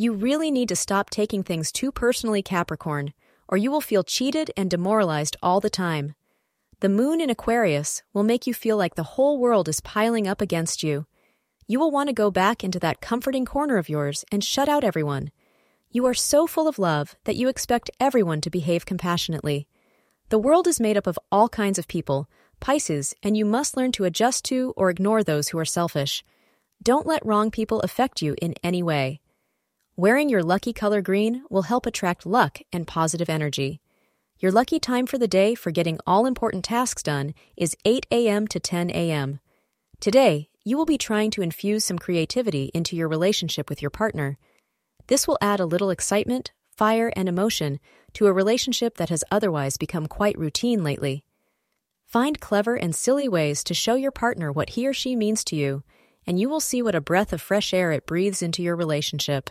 You really need to stop taking things too personally, Capricorn, or you will feel cheated and demoralized all the time. The moon in Aquarius will make you feel like the whole world is piling up against you. You will want to go back into that comforting corner of yours and shut out everyone. You are so full of love that you expect everyone to behave compassionately. The world is made up of all kinds of people, Pisces, and you must learn to adjust to or ignore those who are selfish. Don't let wrong people affect you in any way. Wearing your lucky color green will help attract luck and positive energy. Your lucky time for the day for getting all important tasks done is 8 a.m. to 10 a.m. Today, you will be trying to infuse some creativity into your relationship with your partner. This will add a little excitement, fire, and emotion to a relationship that has otherwise become quite routine lately. Find clever and silly ways to show your partner what he or she means to you, and you will see what a breath of fresh air it breathes into your relationship.